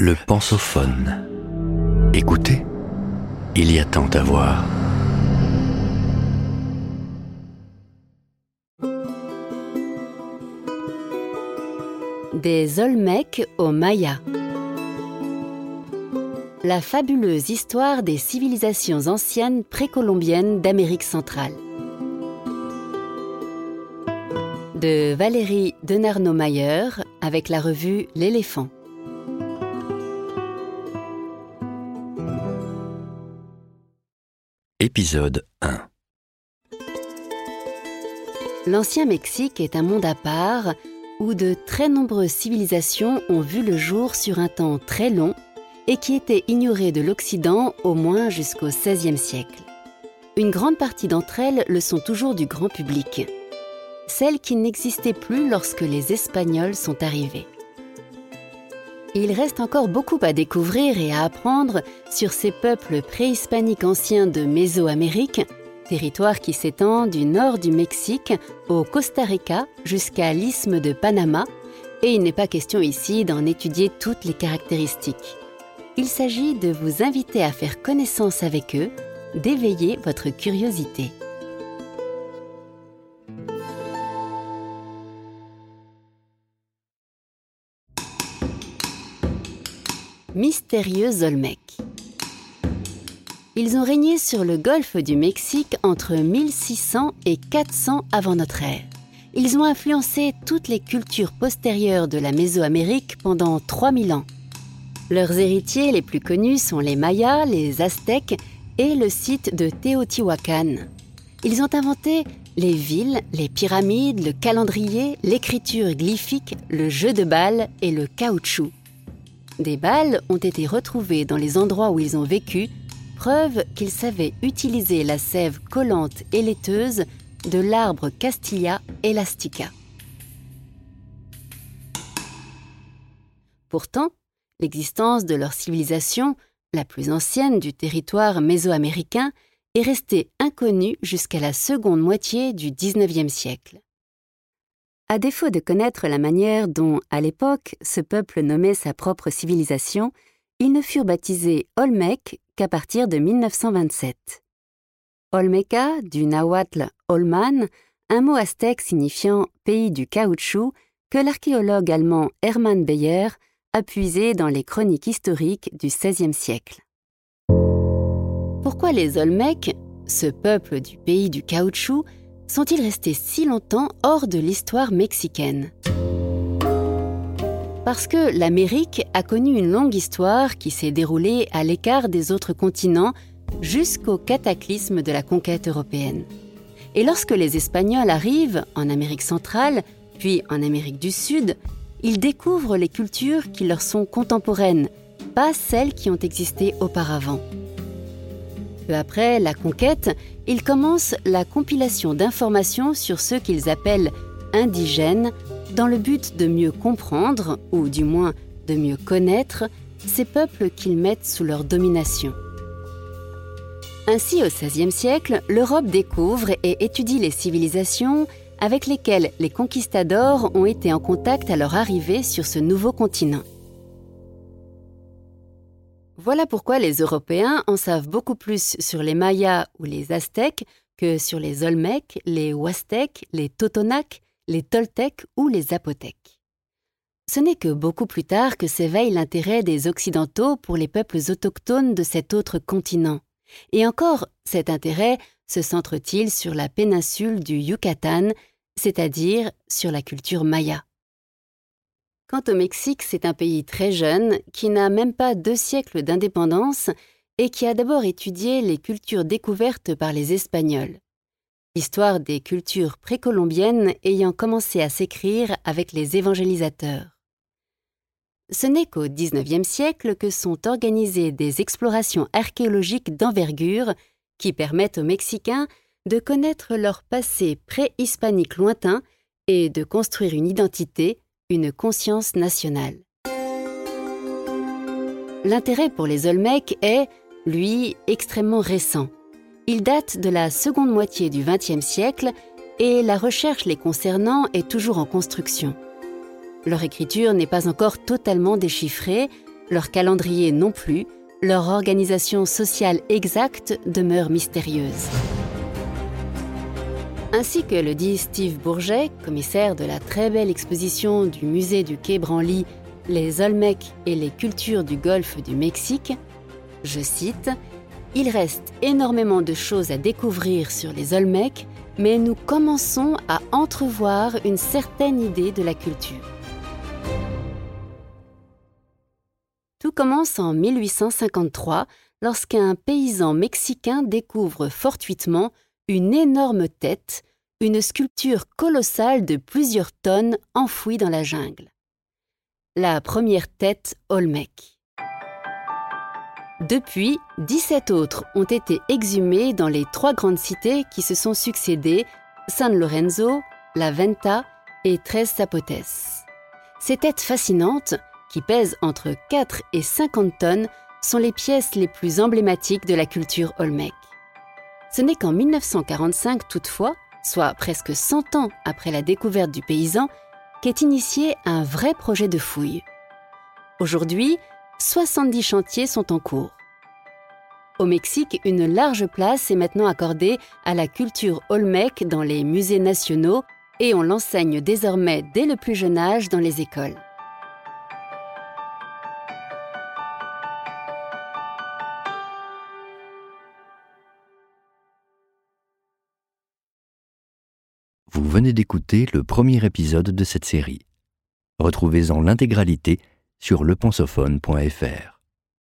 Le pensophone. Écoutez, il y a tant à voir. Des Olmecs aux Mayas. La fabuleuse histoire des civilisations anciennes précolombiennes d'Amérique centrale. De Valérie Denarno-Mayer avec la revue L'éléphant. Épisode 1 L'ancien Mexique est un monde à part où de très nombreuses civilisations ont vu le jour sur un temps très long et qui étaient ignorées de l'Occident au moins jusqu'au XVIe siècle. Une grande partie d'entre elles le sont toujours du grand public. Celles qui n'existaient plus lorsque les Espagnols sont arrivés. Il reste encore beaucoup à découvrir et à apprendre sur ces peuples préhispaniques anciens de Mésoamérique territoire qui s'étend du nord du Mexique au Costa Rica jusqu'à l'isthme de Panama, et il n'est pas question ici d'en étudier toutes les caractéristiques. Il s'agit de vous inviter à faire connaissance avec eux, d'éveiller votre curiosité. Mystérieux Olmec ils ont régné sur le golfe du Mexique entre 1600 et 400 avant notre ère. Ils ont influencé toutes les cultures postérieures de la Mésoamérique pendant 3000 ans. Leurs héritiers les plus connus sont les Mayas, les Aztèques et le site de Teotihuacan. Ils ont inventé les villes, les pyramides, le calendrier, l'écriture glyphique, le jeu de balles et le caoutchouc. Des balles ont été retrouvées dans les endroits où ils ont vécu preuve qu'ils savaient utiliser la sève collante et laiteuse de l'arbre Castilla elastica. Pourtant, l'existence de leur civilisation, la plus ancienne du territoire mésoaméricain, est restée inconnue jusqu'à la seconde moitié du XIXe siècle. À défaut de connaître la manière dont, à l'époque, ce peuple nommait sa propre civilisation, ils ne furent baptisés Olmec qu'à partir de 1927. Olmeca, du nahuatl Olman, un mot aztèque signifiant pays du caoutchouc, que l'archéologue allemand Hermann Beyer a puisé dans les chroniques historiques du XVIe siècle. Pourquoi les Olmecs, ce peuple du pays du caoutchouc, sont-ils restés si longtemps hors de l'histoire mexicaine? Parce que l'Amérique a connu une longue histoire qui s'est déroulée à l'écart des autres continents jusqu'au cataclysme de la conquête européenne. Et lorsque les Espagnols arrivent en Amérique centrale, puis en Amérique du Sud, ils découvrent les cultures qui leur sont contemporaines, pas celles qui ont existé auparavant. Peu après la conquête, ils commencent la compilation d'informations sur ceux qu'ils appellent indigènes dans le but de mieux comprendre, ou du moins de mieux connaître, ces peuples qu'ils mettent sous leur domination. Ainsi, au XVIe siècle, l'Europe découvre et étudie les civilisations avec lesquelles les conquistadors ont été en contact à leur arrivée sur ce nouveau continent. Voilà pourquoi les Européens en savent beaucoup plus sur les Mayas ou les Aztèques que sur les Olmecs, les Huastèques, les Totonacs les Toltecs ou les Zapothèques. Ce n'est que beaucoup plus tard que s'éveille l'intérêt des Occidentaux pour les peuples autochtones de cet autre continent. Et encore, cet intérêt se centre-t-il sur la péninsule du Yucatan, c'est-à-dire sur la culture maya. Quant au Mexique, c'est un pays très jeune qui n'a même pas deux siècles d'indépendance et qui a d'abord étudié les cultures découvertes par les Espagnols l'histoire des cultures précolombiennes ayant commencé à s'écrire avec les évangélisateurs. Ce n'est qu'au XIXe siècle que sont organisées des explorations archéologiques d'envergure qui permettent aux Mexicains de connaître leur passé préhispanique lointain et de construire une identité, une conscience nationale. L'intérêt pour les Olmecs est, lui, extrêmement récent. Il date de la seconde moitié du XXe siècle et la recherche les concernant est toujours en construction. Leur écriture n'est pas encore totalement déchiffrée, leur calendrier non plus, leur organisation sociale exacte demeure mystérieuse. Ainsi que le dit Steve Bourget, commissaire de la très belle exposition du musée du Quai Branly Les Olmecs et les cultures du golfe du Mexique, je cite Il reste énormément de choses à découvrir sur les Olmecs, mais nous commençons à entrevoir une certaine idée de la culture. Tout commence en 1853 lorsqu'un paysan mexicain découvre fortuitement une énorme tête, une sculpture colossale de plusieurs tonnes enfouie dans la jungle. La première tête Olmec. Depuis, 17 autres ont été exhumées dans les trois grandes cités qui se sont succédées, San Lorenzo, La Venta et Tres Zapotes. Ces têtes fascinantes, qui pèsent entre 4 et 50 tonnes, sont les pièces les plus emblématiques de la culture Olmec. Ce n'est qu'en 1945 toutefois, soit presque 100 ans après la découverte du paysan, qu'est initié un vrai projet de fouille. Aujourd'hui, 70 chantiers sont en cours. Au Mexique, une large place est maintenant accordée à la culture Olmec dans les musées nationaux et on l'enseigne désormais dès le plus jeune âge dans les écoles. Vous venez d'écouter le premier épisode de cette série. Retrouvez-en l'intégralité sur lepensophone.fr.